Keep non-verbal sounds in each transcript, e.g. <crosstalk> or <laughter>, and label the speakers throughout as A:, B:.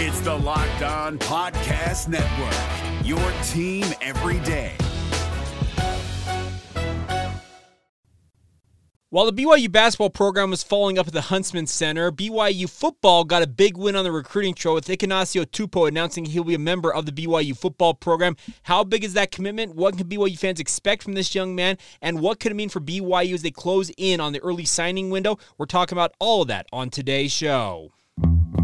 A: It's the Locked On Podcast Network, your team every day.
B: While the BYU basketball program was following up at the Huntsman Center, BYU football got a big win on the recruiting trail with Ikinasio Tupou announcing he'll be a member of the BYU football program. How big is that commitment? What can BYU fans expect from this young man? And what could it mean for BYU as they close in on the early signing window? We're talking about all of that on today's show.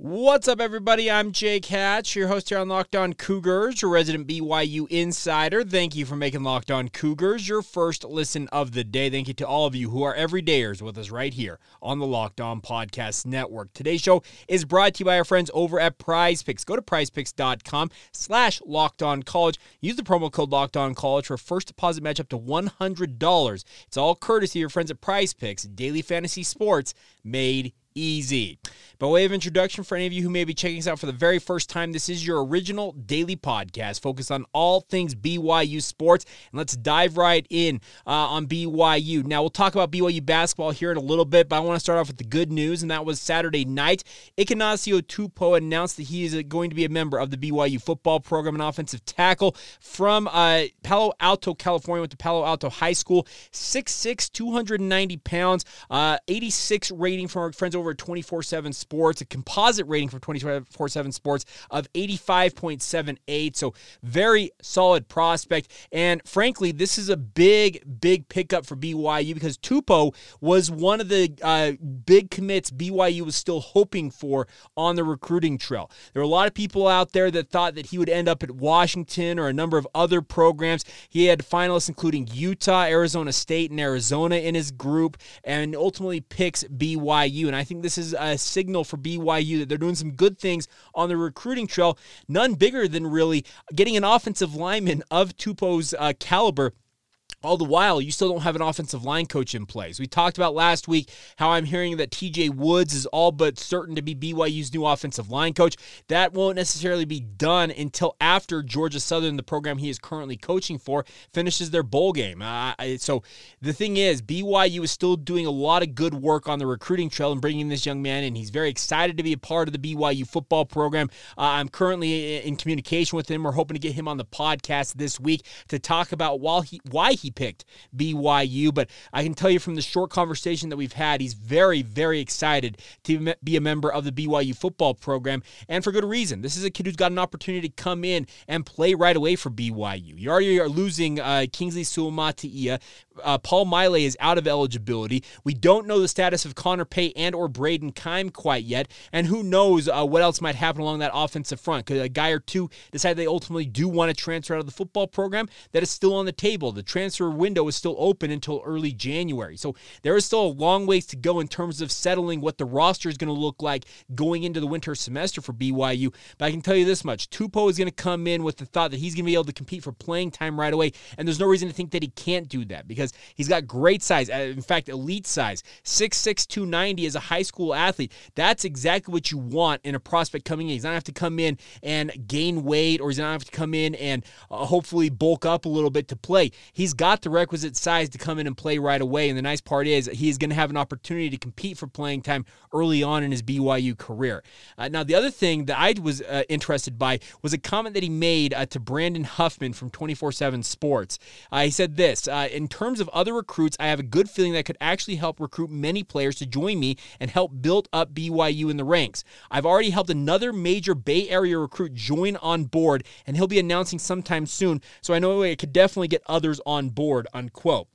B: What's up, everybody? I'm Jake Hatch, your host here on Locked On Cougars, your resident BYU insider. Thank you for making Locked On Cougars your first listen of the day. Thank you to all of you who are everydayers with us right here on the Locked On Podcast Network. Today's show is brought to you by our friends over at Prize Picks. Go to prizepicks.com slash Locked On College. Use the promo code Locked On College for a first deposit match up to $100. It's all courtesy of your friends at Prize Picks, daily fantasy sports made easy. By way of introduction, for any of you who may be checking us out for the very first time, this is your original daily podcast focused on all things BYU sports. And let's dive right in uh, on BYU. Now, we'll talk about BYU basketball here in a little bit, but I want to start off with the good news, and that was Saturday night. Ikinasio Tupou announced that he is going to be a member of the BYU football program, an offensive tackle from uh, Palo Alto, California, went to Palo Alto High School, 6'6, 290 pounds, uh, 86 rating from our friends over at 24 7 Sports, a composite rating for 24 7 Sports of 85.78. So, very solid prospect. And frankly, this is a big, big pickup for BYU because Tupou was one of the uh, big commits BYU was still hoping for on the recruiting trail. There were a lot of people out there that thought that he would end up at Washington or a number of other programs. He had finalists including Utah, Arizona State, and Arizona in his group, and ultimately picks BYU. And I think this is a signal for BYU that they're doing some good things on the recruiting trail. None bigger than really getting an offensive lineman of Tupou's uh, caliber all the while, you still don't have an offensive line coach in place. We talked about last week how I'm hearing that TJ Woods is all but certain to be BYU's new offensive line coach. That won't necessarily be done until after Georgia Southern, the program he is currently coaching for, finishes their bowl game. Uh, so the thing is, BYU is still doing a lot of good work on the recruiting trail and bringing this young man in. He's very excited to be a part of the BYU football program. Uh, I'm currently in communication with him. We're hoping to get him on the podcast this week to talk about why he why he picked BYU. But I can tell you from the short conversation that we've had, he's very, very excited to be a member of the BYU football program, and for good reason. This is a kid who's got an opportunity to come in and play right away for BYU. You already are losing uh, Kingsley Suamataia. Uh, Paul Maile is out of eligibility. We don't know the status of Connor Pay and or Brayden Keim quite yet, and who knows uh, what else might happen along that offensive front. Could a guy or two decide they ultimately do want to transfer out of the football program? That is still on the table. The transfer window is still open until early January. So there is still a long ways to go in terms of settling what the roster is going to look like going into the winter semester for BYU. But I can tell you this much Tupou is going to come in with the thought that he's going to be able to compete for playing time right away. And there's no reason to think that he can't do that because he's got great size. Uh, in fact, elite size. 6'6, 290 as a high school athlete. That's exactly what you want in a prospect coming in. He's not going to have to come in and gain weight or he's not have to come in and uh, hopefully bulk up a little bit to play. He's got the requisite size to come in and play right away. And the nice part is he's going to have an opportunity to compete for playing time early on in his BYU career. Uh, now, the other thing that I was uh, interested by was a comment that he made uh, to Brandon Huffman from 24 7 Sports. Uh, he said this uh, In terms of other recruits, I have a good feeling that could actually help recruit many players to join me and help build up BYU in the ranks. I've already helped another major Bay Area recruit join on board, and he'll be announcing sometime soon. So I know I could definitely get others on board, unquote.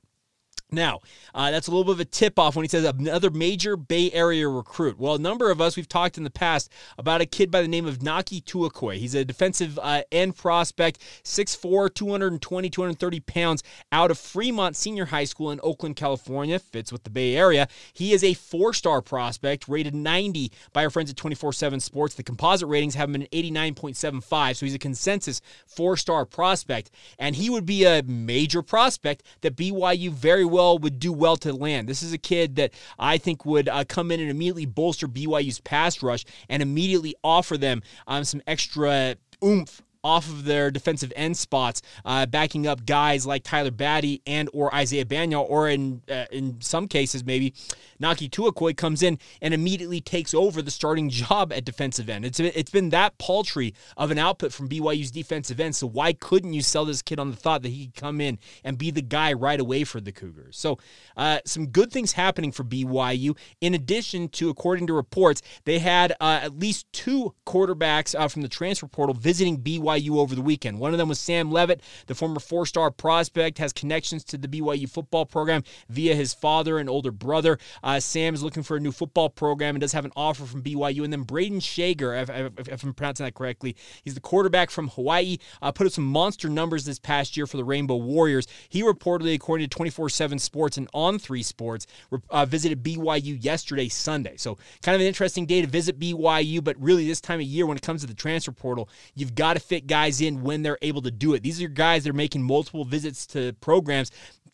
B: Now, uh, that's a little bit of a tip off when he says another major Bay Area recruit. Well, a number of us, we've talked in the past about a kid by the name of Naki Tuakoi. He's a defensive uh, end prospect, 6'4, 220, 230 pounds, out of Fremont Senior High School in Oakland, California. Fits with the Bay Area. He is a four star prospect, rated 90 by our friends at 24 7 Sports. The composite ratings have him at 89.75, so he's a consensus four star prospect. And he would be a major prospect that BYU very well would do well to land. This is a kid that I think would uh, come in and immediately bolster BYU's pass rush and immediately offer them um, some extra oomph off of their defensive end spots, uh, backing up guys like Tyler Batty and or Isaiah Bagnah, or in uh, in some cases maybe Naki Tuakoi comes in and immediately takes over the starting <laughs> job at defensive end. It's it's been that paltry of an output from BYU's defensive end. So why couldn't you sell this kid on the thought that he could come in and be the guy right away for the Cougars? So uh, some good things happening for BYU. In addition to, according to reports, they had uh, at least two quarterbacks uh, from the transfer portal visiting BYU BYU over the weekend. One of them was Sam Leavitt, the former four star prospect, has connections to the BYU football program via his father and older brother. Uh, Sam is looking for a new football program and does have an offer from BYU. And then Brayden Schager, if, if, if I'm pronouncing that correctly, he's the quarterback from Hawaii, uh, put up some monster numbers this past year for the Rainbow Warriors. He reportedly, according to 24 7 Sports and On 3 Sports, uh, visited BYU yesterday, Sunday. So, kind of an interesting day to visit BYU, but really, this time of year, when it comes to the transfer portal, you've got to fit guys in when they're able to do it. These are guys that are making multiple visits to programs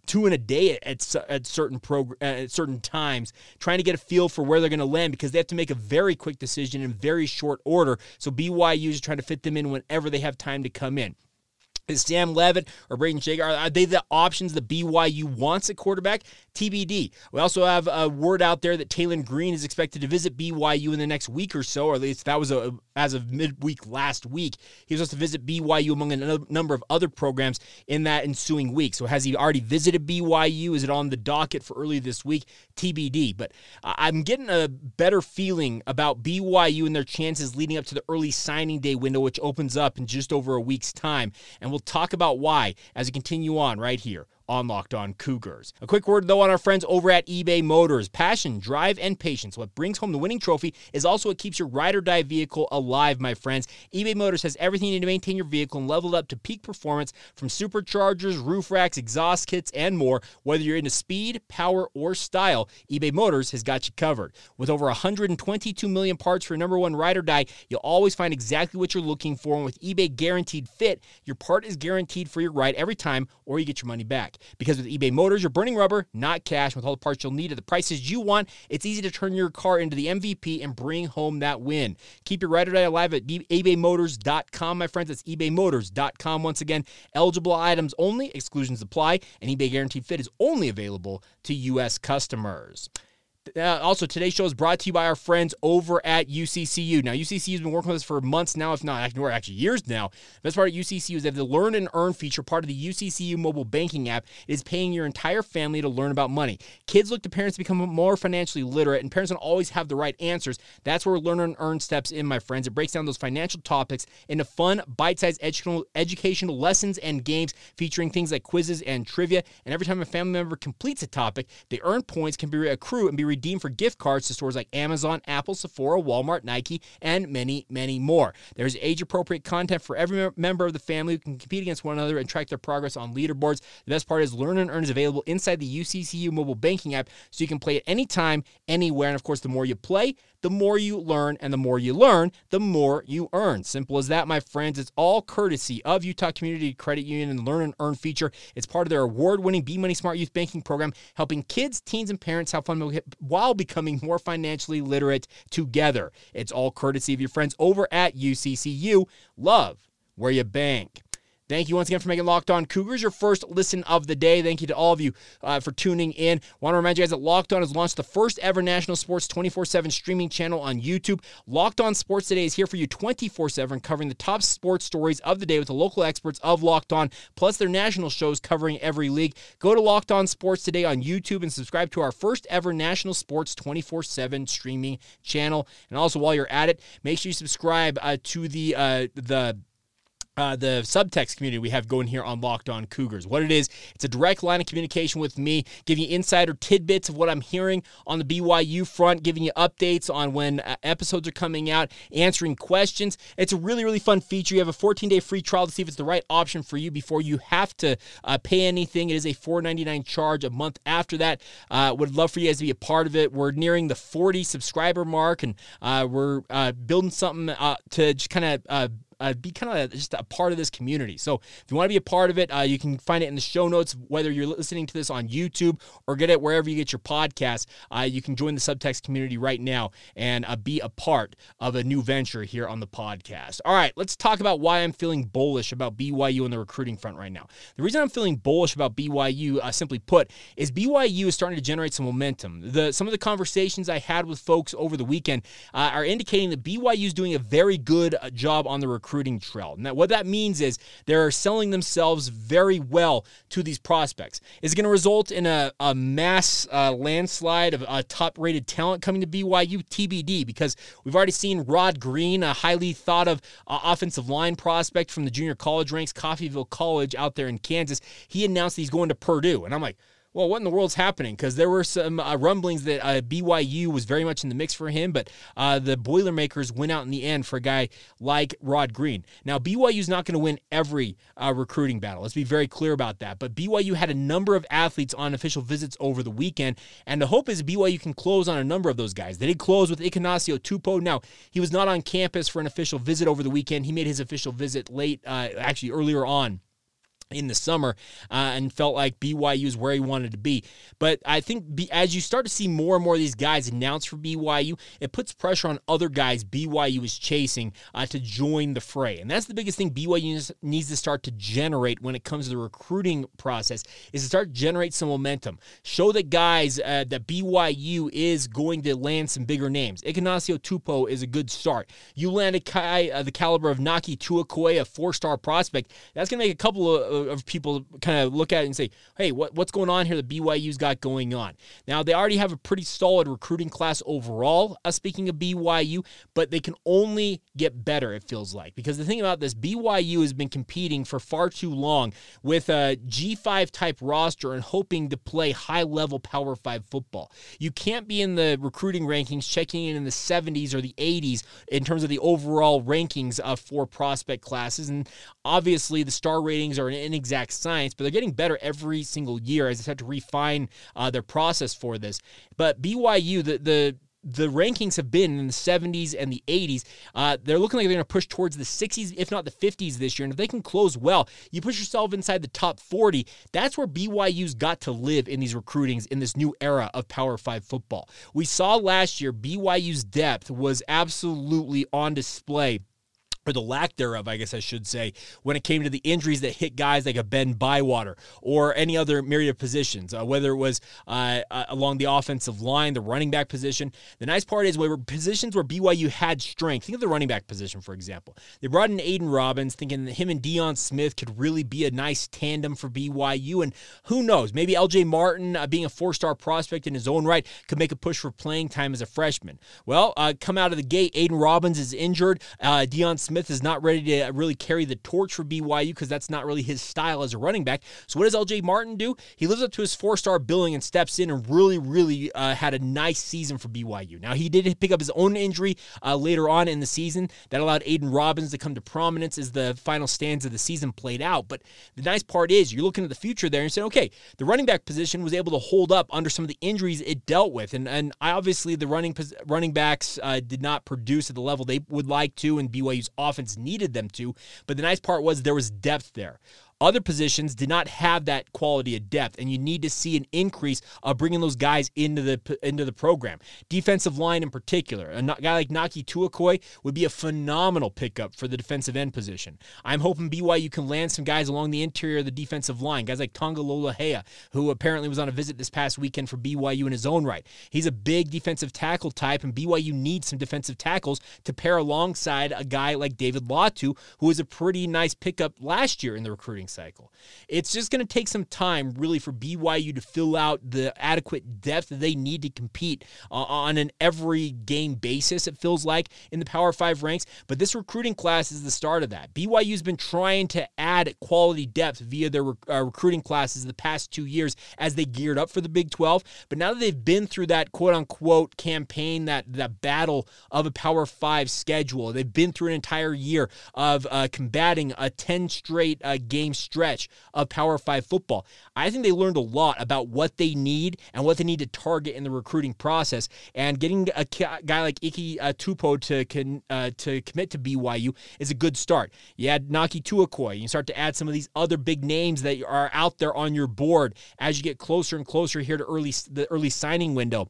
B: two in a day at, at certain prog- at certain times, trying to get a feel for where they're going to land because they have to make a very quick decision in very short order. So BYU is trying to fit them in whenever they have time to come in. Is Sam Leavitt or Brayden Schager, are, are they the options the BYU wants at quarterback? TBD. We also have a word out there that Taylen Green is expected to visit BYU in the next week or so, or at least that was a, as of midweek last week. He was supposed to visit BYU among a number of other programs in that ensuing week. So has he already visited BYU? Is it on the docket for early this week? TBD. But I'm getting a better feeling about BYU and their chances leading up to the early signing day window, which opens up in just over a week's time. And we'll talk about why as we continue on right here on Locked On Cougars. A quick word though on our friends over at eBay Motors. Passion, drive, and patience. What brings home the winning trophy is also what keeps your ride or die vehicle alive, my friends. eBay Motors has everything you need to maintain your vehicle and level it up to peak performance from superchargers, roof racks, exhaust kits, and more. Whether you're into speed, power, or style, eBay Motors has got you covered. With over 122 million parts for a number one ride or die, you'll always find exactly what you're looking for. And with eBay Guaranteed Fit, your part is guaranteed for your ride every time, or you get your money back. Because with eBay Motors, you're burning rubber, not cash. With all the parts you'll need at the prices you want, it's easy to turn your car into the MVP and bring home that win. Keep your ride or die alive at ebaymotors.com, my friends. That's ebaymotors.com. Once again, eligible items only, exclusions apply, and eBay Guaranteed Fit is only available to U.S. customers. Uh, also, today's show is brought to you by our friends over at UCCU. Now, UCCU has been working with us for months now, if not actually years now. The best part of UCCU is they have the Learn and Earn feature, part of the UCCU mobile banking app. Is paying your entire family to learn about money. Kids look to parents to become more financially literate, and parents don't always have the right answers. That's where Learn and Earn steps in, my friends. It breaks down those financial topics into fun, bite-sized educational, educational lessons and games featuring things like quizzes and trivia. And every time a family member completes a topic, they earn points, can be accrue, and be redeemed for gift cards to stores like Amazon, Apple, Sephora, Walmart, Nike, and many, many more. There's age appropriate content for every member of the family who can compete against one another and track their progress on leaderboards. The best part is Learn and Earn is available inside the UCCU mobile banking app, so you can play at any time, anywhere. And of course, the more you play, the more you learn, and the more you learn, the more you earn. Simple as that, my friends. It's all courtesy of Utah Community Credit Union and Learn and Earn feature. It's part of their award winning B Money Smart Youth Banking program, helping kids, teens, and parents have fun while becoming more financially literate together. It's all courtesy of your friends over at UCCU. Love where you bank. Thank you once again for making Locked On Cougars your first listen of the day. Thank you to all of you uh, for tuning in. Want to remind you guys that Locked On has launched the first ever national sports 24 7 streaming channel on YouTube. Locked On Sports Today is here for you 24 7, covering the top sports stories of the day with the local experts of Locked On, plus their national shows covering every league. Go to Locked On Sports Today on YouTube and subscribe to our first ever national sports 24 7 streaming channel. And also, while you're at it, make sure you subscribe uh, to the uh, the uh, the subtext community we have going here on Locked On Cougars. What it is, it's a direct line of communication with me, giving you insider tidbits of what I'm hearing on the BYU front, giving you updates on when uh, episodes are coming out, answering questions. It's a really, really fun feature. You have a 14 day free trial to see if it's the right option for you before you have to uh, pay anything. It is a $4.99 charge a month after that. Uh, would love for you guys to be a part of it. We're nearing the 40 subscriber mark, and uh, we're uh, building something to just kind of uh, be kind of just a part of this community. So if you want to be a part of it, uh, you can find it in the show notes, whether you're listening to this on YouTube or get it wherever you get your podcast. Uh, you can join the subtext community right now and uh, be a part of a new venture here on the podcast. All right, let's talk about why I'm feeling bullish about BYU on the recruiting front right now. The reason I'm feeling bullish about BYU, uh, simply put, is BYU is starting to generate some momentum. The some of the conversations I had with folks over the weekend uh, are indicating that BYU is doing a very good job on the recruiting recruiting trail. Now, what that means is they're selling themselves very well to these prospects. Is it going to result in a, a mass uh, landslide of uh, top rated talent coming to BYU? TBD, because we've already seen Rod Green, a highly thought of uh, offensive line prospect from the junior college ranks, Coffeyville College out there in Kansas. He announced he's going to Purdue. And I'm like, well, what in the world's happening? Because there were some uh, rumblings that uh, BYU was very much in the mix for him, but uh, the Boilermakers went out in the end for a guy like Rod Green. Now, BYU is not going to win every uh, recruiting battle. Let's be very clear about that. But BYU had a number of athletes on official visits over the weekend, and the hope is BYU can close on a number of those guys. They did close with Ikinasio Tupou. Now, he was not on campus for an official visit over the weekend. He made his official visit late, uh, actually earlier on in the summer uh, and felt like BYU is where he wanted to be. But I think be, as you start to see more and more of these guys announced for BYU, it puts pressure on other guys BYU is chasing uh, to join the fray. And that's the biggest thing BYU needs to start to generate when it comes to the recruiting process is to start to generate some momentum. Show that guys uh, that BYU is going to land some bigger names. Ikinasio Tupou is a good start. You land a guy uh, the caliber of Naki Tuakoi, a four-star prospect. That's going to make a couple of of people kind of look at it and say, hey, what, what's going on here that BYU's got going on? Now, they already have a pretty solid recruiting class overall, uh, speaking of BYU, but they can only get better, it feels like. Because the thing about this, BYU has been competing for far too long with a G5 type roster and hoping to play high level Power 5 football. You can't be in the recruiting rankings checking in in the 70s or the 80s in terms of the overall rankings of four prospect classes. And obviously, the star ratings are an inexact science, but they're getting better every single year as they start to refine uh, their process for this. But BYU, the the the rankings have been in the 70s and the 80s. Uh, they're looking like they're going to push towards the 60s, if not the 50s this year. And if they can close well, you push yourself inside the top 40. That's where BYU's got to live in these recruitings in this new era of Power 5 football. We saw last year BYU's depth was absolutely on display or the lack thereof, I guess I should say, when it came to the injuries that hit guys like a Ben Bywater or any other myriad of positions, uh, whether it was uh, uh, along the offensive line, the running back position. The nice part is where positions where BYU had strength. Think of the running back position, for example. They brought in Aidan Robbins, thinking that him and Deion Smith could really be a nice tandem for BYU. And who knows, maybe LJ Martin, uh, being a four star prospect in his own right, could make a push for playing time as a freshman. Well, uh, come out of the gate, Aidan Robbins is injured. Uh, Deion Smith Smith is not ready to really carry the torch for BYU because that's not really his style as a running back. So what does LJ Martin do? He lives up to his four-star billing and steps in and really, really uh, had a nice season for BYU. Now he did pick up his own injury uh, later on in the season that allowed Aidan Robbins to come to prominence as the final stands of the season played out. But the nice part is you're looking at the future there and saying, okay, the running back position was able to hold up under some of the injuries it dealt with, and and obviously the running running backs uh, did not produce at the level they would like to, and BYU's offense needed them to. But the nice part was there was depth there. Other positions did not have that quality of depth, and you need to see an increase of bringing those guys into the into the program. Defensive line in particular, a guy like Naki Tuakoi would be a phenomenal pickup for the defensive end position. I'm hoping BYU can land some guys along the interior of the defensive line, guys like Tonga Lolohea, who apparently was on a visit this past weekend for BYU in his own right. He's a big defensive tackle type, and BYU needs some defensive tackles to pair alongside a guy like David Latu, who was a pretty nice pickup last year in the recruiting cycle. It's just going to take some time, really, for BYU to fill out the adequate depth that they need to compete uh, on an every game basis, it feels like, in the Power Five ranks. But this recruiting class is the start of that. BYU's been trying to add quality depth via their uh, recruiting classes the past two years as they geared up for the Big 12. But now that they've been through that quote unquote campaign, that, that battle of a Power Five schedule, they've been through an entire year of uh, combating a 10 straight uh, game stretch of Power Five football. I think they learned a lot about what they need and what they need to target in the recruiting process. And getting a guy like Iki uh, Tupou to con, uh, to commit to BYU is a good start. You add Naki Tuakoi. You start to add some of these other big names that are out there on your board as you get closer and closer here to early the early signing window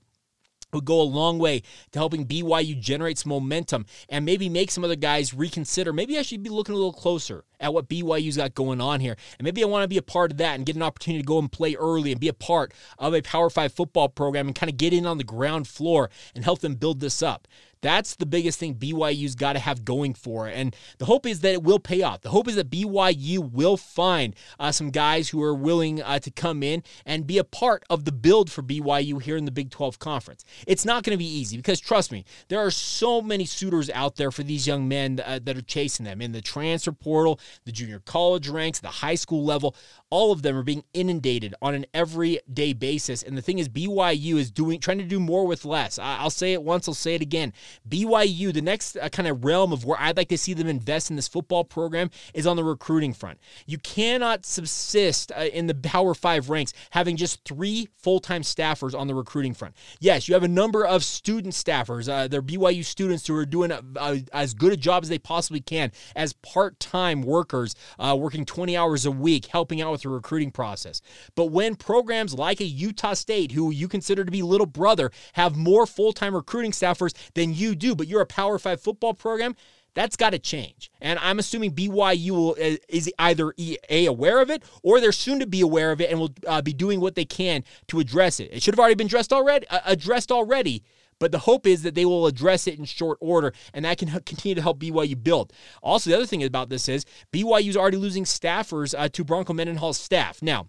B: would go a long way to helping BYU generate some momentum and maybe make some other guys reconsider. Maybe I should be looking a little closer at what BYU's got going on here. And maybe I want to be a part of that and get an opportunity to go and play early and be a part of a Power 5 football program and kind of get in on the ground floor and help them build this up. That's the biggest thing BYU's got to have going for it. And the hope is that it will pay off. The hope is that BYU will find uh, some guys who are willing uh, to come in and be a part of the build for BYU here in the Big 12 Conference. It's not going to be easy because, trust me, there are so many suitors out there for these young men uh, that are chasing them in the transfer portal, the junior college ranks, the high school level. All of them are being inundated on an everyday basis. And the thing is, BYU is doing trying to do more with less. I'll say it once, I'll say it again. BYU, the next uh, kind of realm of where I'd like to see them invest in this football program is on the recruiting front. You cannot subsist uh, in the Power Five ranks having just three full time staffers on the recruiting front. Yes, you have a number of student staffers. Uh, they're BYU students who are doing a, a, as good a job as they possibly can as part time workers, uh, working 20 hours a week, helping out with the recruiting process. But when programs like a Utah State, who you consider to be little brother, have more full time recruiting staffers than you do, but you're a Power Five football program, that's got to change. And I'm assuming BYU will, uh, is either A, aware of it, or they're soon to be aware of it and will uh, be doing what they can to address it. It should have already been addressed already, uh, addressed already. But the hope is that they will address it in short order, and that can continue to help BYU build. Also, the other thing about this is BYU is already losing staffers uh, to Bronco Mendenhall's staff. Now,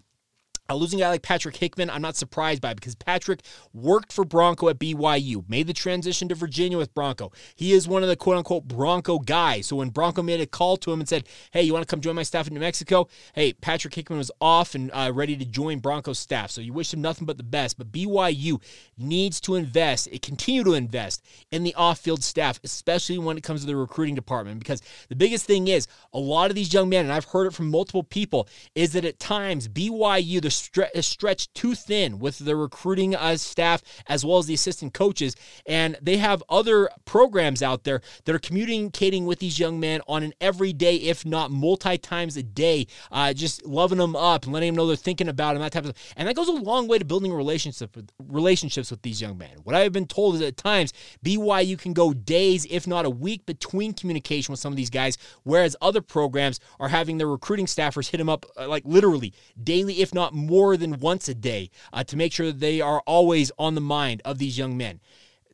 B: uh, losing a guy like Patrick Hickman, I'm not surprised by because Patrick worked for Bronco at BYU, made the transition to Virginia with Bronco. He is one of the quote unquote Bronco guys. So when Bronco made a call to him and said, Hey, you want to come join my staff in New Mexico? Hey, Patrick Hickman was off and uh, ready to join Bronco's staff. So you wish him nothing but the best. But BYU needs to invest, it continue to invest in the off field staff, especially when it comes to the recruiting department. Because the biggest thing is a lot of these young men, and I've heard it from multiple people, is that at times BYU, the stre- stretched too thin with the recruiting uh, staff as well as the assistant coaches. And they have other programs out there that are communicating with these young men on an everyday, if not multi times a day, uh, just loving them up and letting them know they're thinking about them, that type of stuff. And that goes a long way to building relationships with, relationships with these young men. What I've been told is at times BYU can go days, if not a week, between communication with some of these guys, whereas other programs are having their recruiting staffers hit them up uh, like literally daily, if not more than once a day uh, to make sure that they are always on the mind of these young men.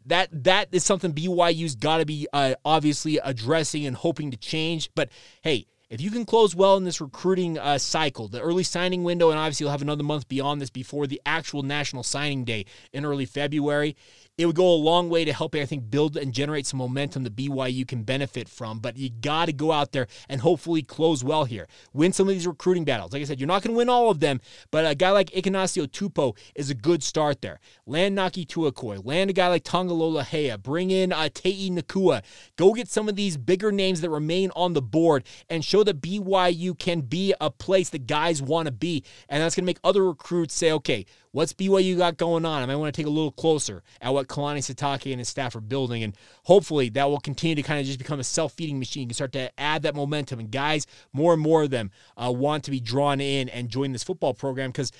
B: That that is something BYU's got to be uh, obviously addressing and hoping to change. But hey, if you can close well in this recruiting uh, cycle, the early signing window, and obviously you'll have another month beyond this before the actual national signing day in early February, it would go a long way to helping, I think, build and generate some momentum that BYU can benefit from. But you got to go out there and hopefully close well here. Win some of these recruiting battles. Like I said, you're not going to win all of them, but a guy like Ikinasio Tupou is a good start there. Land Naki Tuakoi, land a guy like Tonga Lolohea, bring in uh, Tei Nakua. Go get some of these bigger names that remain on the board and show that BYU can be a place that guys want to be. And that's going to make other recruits say, okay, What's BYU got going on? I might want to take a little closer at what Kalani Sitake and his staff are building. And hopefully that will continue to kind of just become a self feeding machine. You can start to add that momentum. And guys, more and more of them uh, want to be drawn in and join this football program because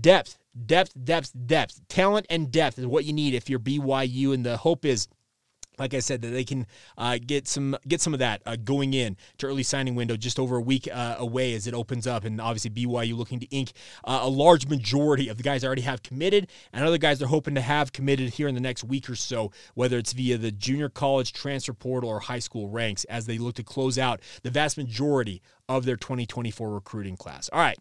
B: depth, depth, depth, depth, talent and depth is what you need if you're BYU. And the hope is like I said, that they can uh, get some get some of that uh, going in to early signing window just over a week uh, away as it opens up, and obviously BYU looking to ink uh, a large majority of the guys already have committed, and other guys they're hoping to have committed here in the next week or so, whether it's via the junior college transfer portal or high school ranks, as they look to close out the vast majority of their 2024 recruiting class. All right,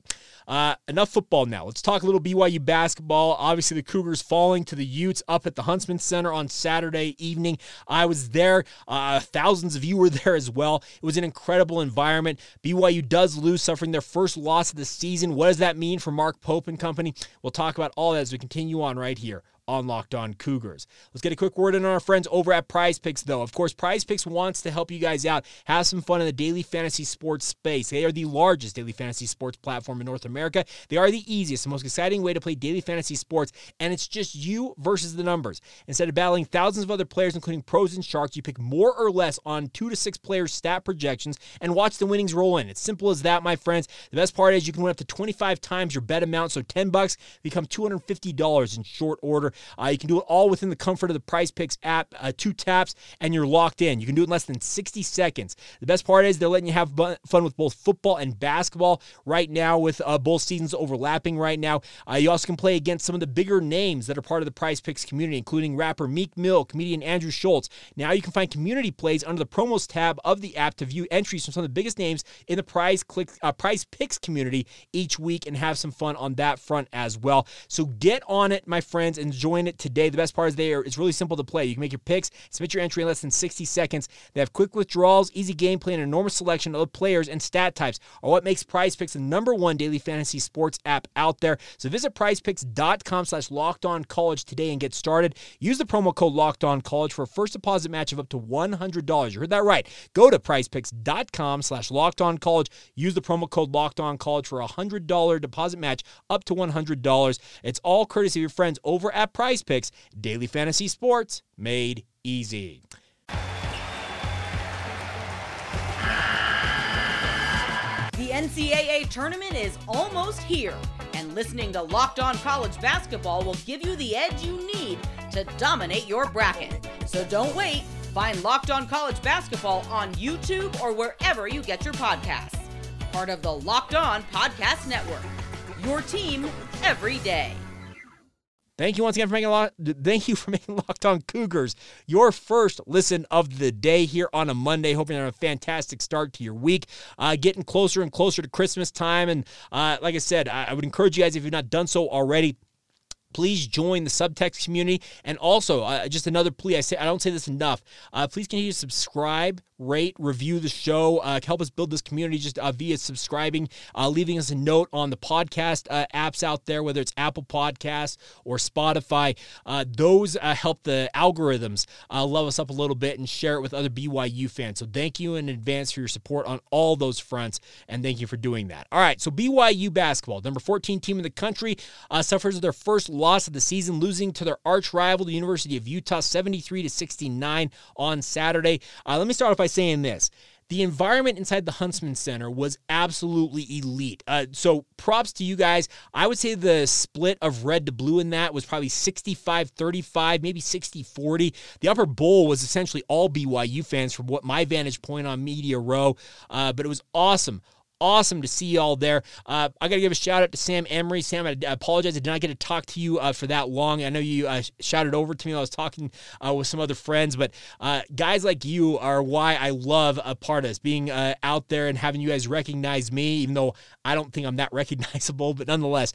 B: uh, enough football now. Let's talk a little BYU basketball. Obviously, the Cougars falling to the Utes up at the Huntsman Center on Saturday evening. I was there. Uh, thousands of you were <laughs> there as well. It was an incredible environment. BYU does lose, suffering their first loss of the season. What does that mean for Mark Pope and company? We'll talk about all that as we continue on right here on Locked On Cougars. Let's get a quick word in on our friends over at Prize Picks, though. Of course, Prize Picks wants to help you guys out, have some fun in the daily fantasy sports space. They are the largest daily fantasy sports platform in North America. They are the easiest, the most exciting way to play daily fantasy sports, and it's just you versus the numbers. Instead of battling thousands of other players, including pros and sharks, you pick more or less on two to six players' stat projections and watch the winnings roll in. It's simple as that, my friends. The best part is you can win up to 25 times your bet amount, so 10 bucks become $250 in short order. Uh, you can do it all within the comfort of the Prize Picks app. Uh, two taps and you're locked in. You can do it in less than 60 seconds. The best part is they're letting you have fun with both football and basketball right now, with uh, both seasons overlapping right now. Uh, you also can play against some of the bigger names that are part of the Prize Picks community, including rapper Meek Mill, comedian Andrew Schulz. Now you can find community plays under the promos tab of the app to view entries from some of the biggest names in the Prize Click uh, Prize Picks community each week and have some fun on that front as well. So get on it, my friends, and join it today. The best part is they are, it's really simple to play. You can make your picks, submit your entry in less than 60 seconds. They have quick withdrawals, easy gameplay, and an enormous selection of players and stat types are what makes Prize Picks the number one daily fantasy sports app out there. So visit prizepicks.com slash locked on college today and get started. Use the promo code locked on college for a first deposit match of up to $100. You heard that right. Go to prizepicks.com slash locked on college. Use the promo code locked on college for a $100 deposit match up to $100. It's all courtesy of your friends over at Prize Picks, daily fantasy sports made easy.
C: The NCAA tournament is almost here, and listening to Locked On College Basketball will give you the edge you need to dominate your bracket. So don't wait. Find Locked On College Basketball on YouTube or wherever you get your podcasts. Part of the Locked On Podcast Network. Your team every day.
B: Thank you once again for making lot. Thank you for <laughs> making Locked On Cougars your first listen of the day here on a Monday. Hoping you have a fantastic start to your week. Uh, getting closer and closer to Christmas time, and uh, like I said, I, I would encourage you guys if you've not done so already please join the subtext community and also uh, just another plea i say i don't say this enough uh, please continue to subscribe rate, review the show, uh, help us build this community just uh, via subscribing, uh, leaving us a note on the podcast uh, apps out there, whether it's Apple Podcasts or Spotify. Uh, those uh, help the algorithms love us up a little bit and share it with other BYU fans. So thank you in advance for your support on all those fronts, and thank you for doing that. All right, so BYU basketball, number 14 team in the country, suffers their first loss of the season, losing to their arch rival, the University of Utah, 73 to 69 on Saturday. let me start off by saying this. The environment inside the Huntsman Center was absolutely elite. Uh, so props to you guys. I would say the split of red to blue in that was probably 65 35, maybe 60 40. The upper bowl was essentially all BYU fans from what my vantage point on Media Row, uh, but it was awesome awesome to see y'all there. Uh, I got to give a shout out to Sam Emery. Sam, I apologize. I did not get to talk to you uh, for that long. I know you uh, shouted over to me. While I was talking uh, with some other friends, but uh, guys like you are why I love a part of this, being uh, out there and having you guys recognize me, even though I don't think I'm that <laughs> recognizable. But nonetheless,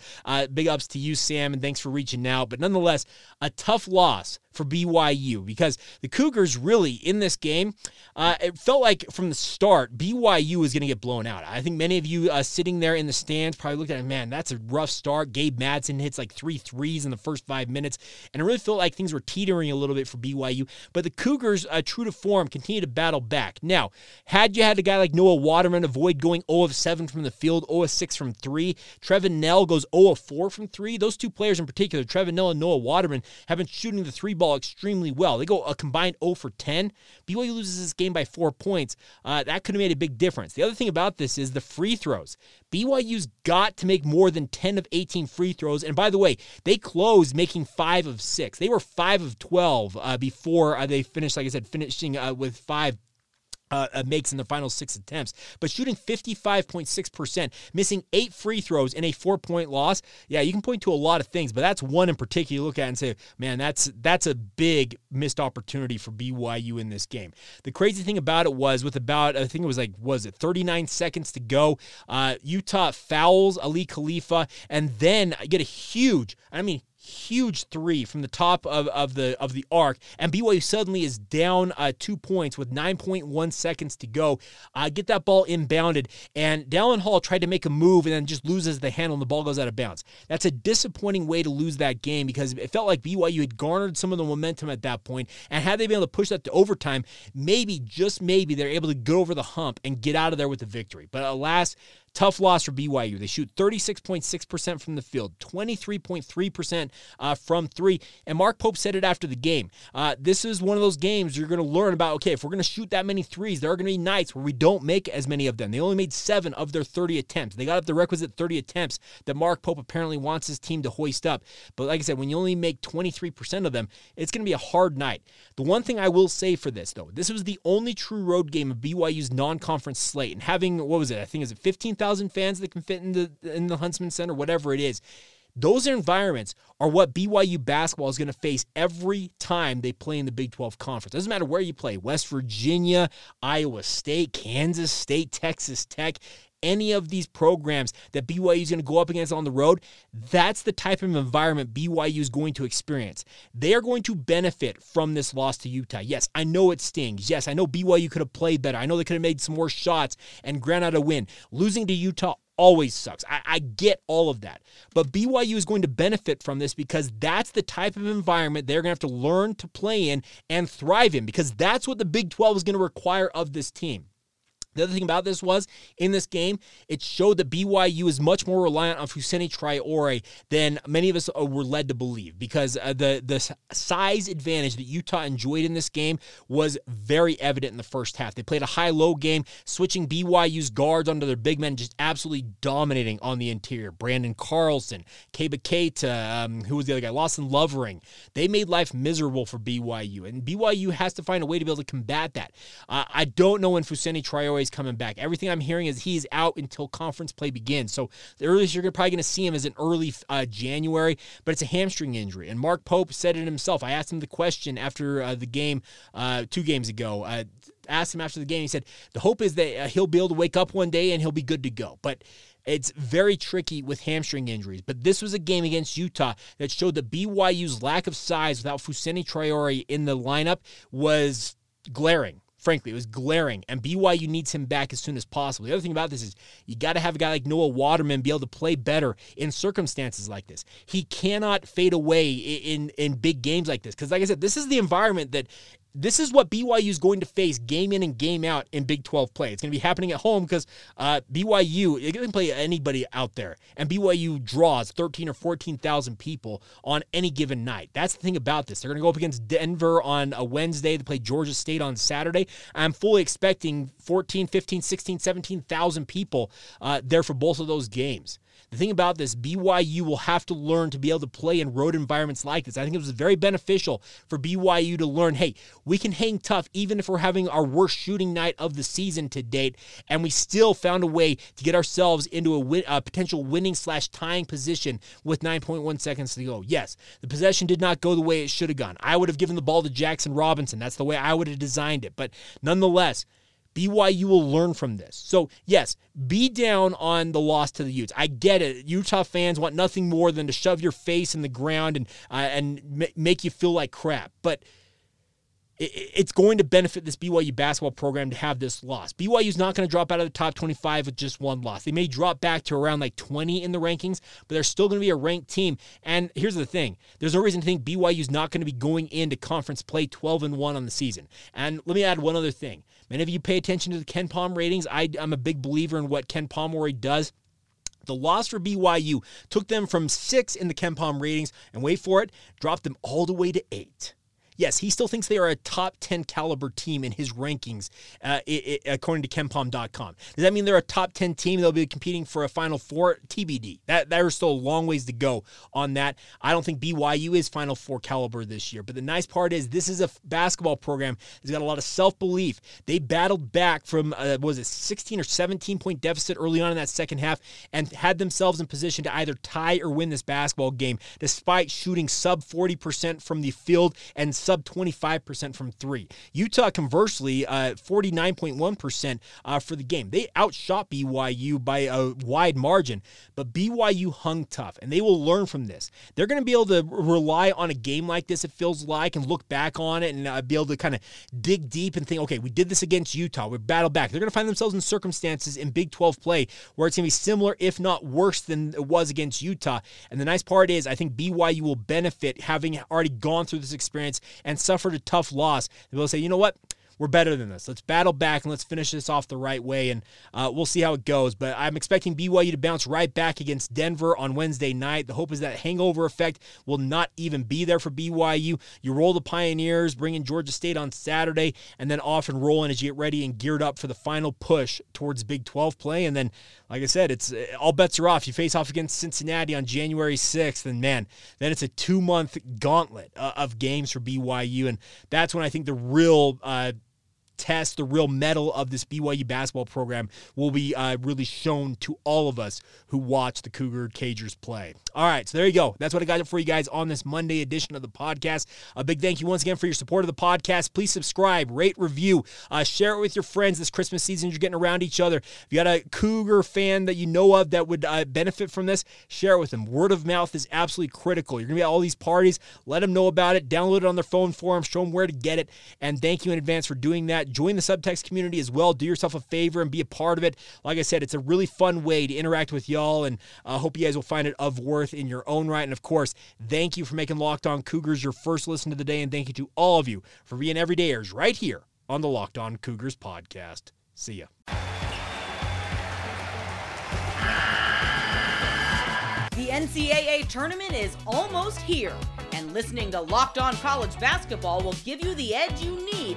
B: big ups to you, Sam, and thanks for reaching out. But nonetheless, a tough loss for BYU because the Cougars really in this game, uh, it felt like from the start BYU was going to get blown out. I think many of you uh, sitting there in the stands probably looked at it, man, that's a rough start. Gabe Madsen hits like three threes in the first five minutes, and it really felt like things were teetering a little bit for BYU. But the Cougars, uh, true to form, continue to battle back. Now, had you had a guy like Noah Waterman avoid going 0 of 7 from the field, 0 of 6 from 3, Trevin Knell goes 0 of 4 from 3. Those two players in particular, Trevin Knell and Noah Waterman, have been shooting the three ball ball extremely well. They go a combined 0 for 10. BYU loses this game by four points. Uh, that could have made a big difference. The other thing about this is the free throws. BYU's got to make more than 10 of 18 free throws. And by the way, they closed making five of six. They were five of 12 uh, before uh, they finished, like I said, finishing uh, with five uh, uh, makes in the final six attempts, but shooting 55.6%, missing eight free throws in a four point loss. Yeah, you can point to a lot of things, but that's one in particular you look at and say, man, that's that's a big missed opportunity for BYU in this game. The crazy thing about it was with about, I think it was like, was it 39 seconds to go, uh, Utah fouls Aly Khalifa and then get a huge, I mean, huge three from the top of, of the of the arc, and BYU suddenly is down uh, two points with 9.1 seconds to go. Uh, get that ball inbounded, and Dallin Hall tried to make a move and then just loses the handle, and the ball goes out of bounds. That's a disappointing way to lose that game because it felt like BYU had garnered some of the momentum at that point, and had they been able to push that to overtime, maybe just maybe they're able to go over the hump and get out of there with the victory. But alas. Tough loss for BYU. They shoot 36.6% from the field, 23.3% uh, from three. And Mark Pope said it after the game. Uh, this is one of those games you're going to learn about. Okay, if we're going to shoot that many threes, there are going to be nights where we don't make as many of them. They only made seven of their 30 attempts. They got up the requisite 30 attempts that Mark Pope apparently wants his team to hoist up. But like I said, when you only make 23% of them, it's going to be a hard night. The one thing I will say for this, though, this was the only true road game of BYU's non conference slate. And having, what was it? I think is it 15,000 thousand fans that can fit in the in the Huntsman Center, whatever it is. Those environments are what BYU basketball is going to face every time they play in the Big 12 conference. Doesn't matter where you play West Virginia, Iowa State, Kansas State, Texas Tech, any of these programs that BYU is going to go up against on the road, that's the type of environment BYU is going to experience. They are going to benefit from this loss to Utah. Yes, I know it stings. Yes, I know BYU could have played better. I know they could have made some more shots and out a win. Losing to Utah always sucks. I, I, get all of that. But BYU is going to benefit from this because that's the type of environment they're going to have to learn to play in and thrive in because that's what the Big 12 is going to require of this team. The other thing about this was in this game, it showed that BYU is much more reliant on Fousseyni Traore than many of us uh, were led to believe because uh, the the size advantage that Utah enjoyed in this game was very evident in the first half. They played a high-low game, switching BYU's guards onto their big men, just absolutely dominating on the interior. Branden Carlson, Keba Keita, um, who was the other guy, Lawson Lovering. They made life miserable for BYU, and BYU has to find a way to be able to combat that. Uh, I don't know when Fousseyni Traore coming back. Everything I'm hearing is he's out until conference play begins. So the earliest you're probably going to see him is in early uh, January, but it's a hamstring injury. And Mark Pope said it himself. I asked him the question after uh, the game uh, two games ago. Uh, asked him after the game. He said the hope is that uh, he'll be able to wake up one day and he'll be good to go. But it's very tricky with hamstring injuries, but this was a game against Utah that showed that BYU's lack of size without Fousseyni Traore in the lineup was glaring. Frankly, it was glaring, and BYU needs him back as soon as possible. The other thing about this is you got to have a guy like Noah Waterman be able to play better in circumstances like this. He cannot fade away in in big games like this because, like I said, this is the environment that this is what BYU is going to face game in and game out in Big 12 play. It's going to be happening at home because uh, BYU, it can play anybody out there, and BYU draws 13 or 14,000 people on any given night. That's the thing about this. They're going to go up against Denver on a Wednesday. They play Georgia State on Saturday. I'm fully expecting 14, 15, 16, 17,000 people uh, there for both of those games. The thing about this, BYU will have to learn to be able to play in road environments like this. I think it was very beneficial for BYU to learn hey, we can hang tough even if we're having our worst shooting night of the season to date, and we still found a way to get ourselves into a, win, a potential winning slash tying position with 9.1 seconds to go. Yes, the possession did not go the way it should have gone. I would have given the ball to Jaxson Robinson. That's the way I would have designed it. But nonetheless, BYU will learn from this. So, yes, be down on the loss to the Utes. I get it. Utah fans want nothing more than to shove your face in the ground and uh, and make you feel like crap. But it's going to benefit this BYU basketball program to have this loss. BYU is not going to drop out of the top 25 with just one loss. They may drop back to around like 20 in the rankings, but they're still going to be a ranked team. And here's the thing there's no reason to think BYU is not going to be going into conference play 12 and 1 on the season. And let me add one other thing. Many of you pay attention to the KenPom ratings. I, I'm a big believer in what KenPom really does. The loss for BYU took them from six in the KenPom ratings, and wait for it, dropped them all the way to eight. Yes, he still thinks they are a top 10 caliber team in his rankings, uh, it, it, according to KenPom.com. Does that mean they're a top 10 team? They'll be competing for a Final Four TBD. That There's still a long ways to go on that. I don't think BYU is Final Four caliber this year. But the nice part is this is a basketball program that's got a lot of self belief. They battled back from, uh, was it 16 or 17 point deficit early on in that second half and had themselves in position to either tie or win this basketball game, despite shooting sub 40% from the field and sub 25% from three. Utah, conversely, uh, 49.1% uh, for the game. They outshot BYU by a wide margin, but BYU hung tough, and they will learn from this. They're going to be able to rely on a game like this, it feels like, and look back on it and uh, be able to kind of dig deep and think, okay, we did this against Utah. We battled back. They're going to find themselves in circumstances in Big 12 play where it's going to be similar, if not worse, than it was against Utah. And the nice part is, I think BYU will benefit having already gone through this experience and suffered a tough loss. They'll say, you know what? We're better than this. Let's battle back and let's finish this off the right way, and uh, we'll see how it goes. But I'm expecting BYU to bounce right back against Denver on Wednesday night. The hope is that hangover effect will not even be there for BYU. You roll the Pioneers, bring in Georgia State on Saturday, and then off and rolling as you get ready and geared up for the final push towards Big 12 play. And then, like I said, it's all bets are off. You face off against Cincinnati on January 6th, and man, then it's a two month gauntlet uh, of games for BYU, and that's when I think the real uh, test, the real mettle of this BYU basketball program will be uh, really shown to all of us who watch the Cougar Cagers play. All right, so there you go. That's what I got for you guys on this Monday edition of the podcast. A big thank you once again for your support of the podcast. Please subscribe, rate, review, uh, share it with your friends this Christmas season. You're getting around each other. If you got a Cougar fan that you know of that would uh, benefit from this, share it with them. Word of mouth is absolutely critical. You're going to be at all these parties. Let them know about it. Download it on their phone for them. Show them where to get it. And thank you in advance for doing that. Join the subtext community as well. Do yourself a favor and be a part of it. Like I said, it's a really fun way to interact with y'all, and I uh, hope you guys will find it of worth in your own right. And of course, thank you for making Locked On Cougars your first listen of the day, and thank you to all of you for being everydayers right here on the Locked On Cougars podcast. See ya.
C: The NCAA tournament is almost here, and listening to Locked On College Basketball will give you the edge you need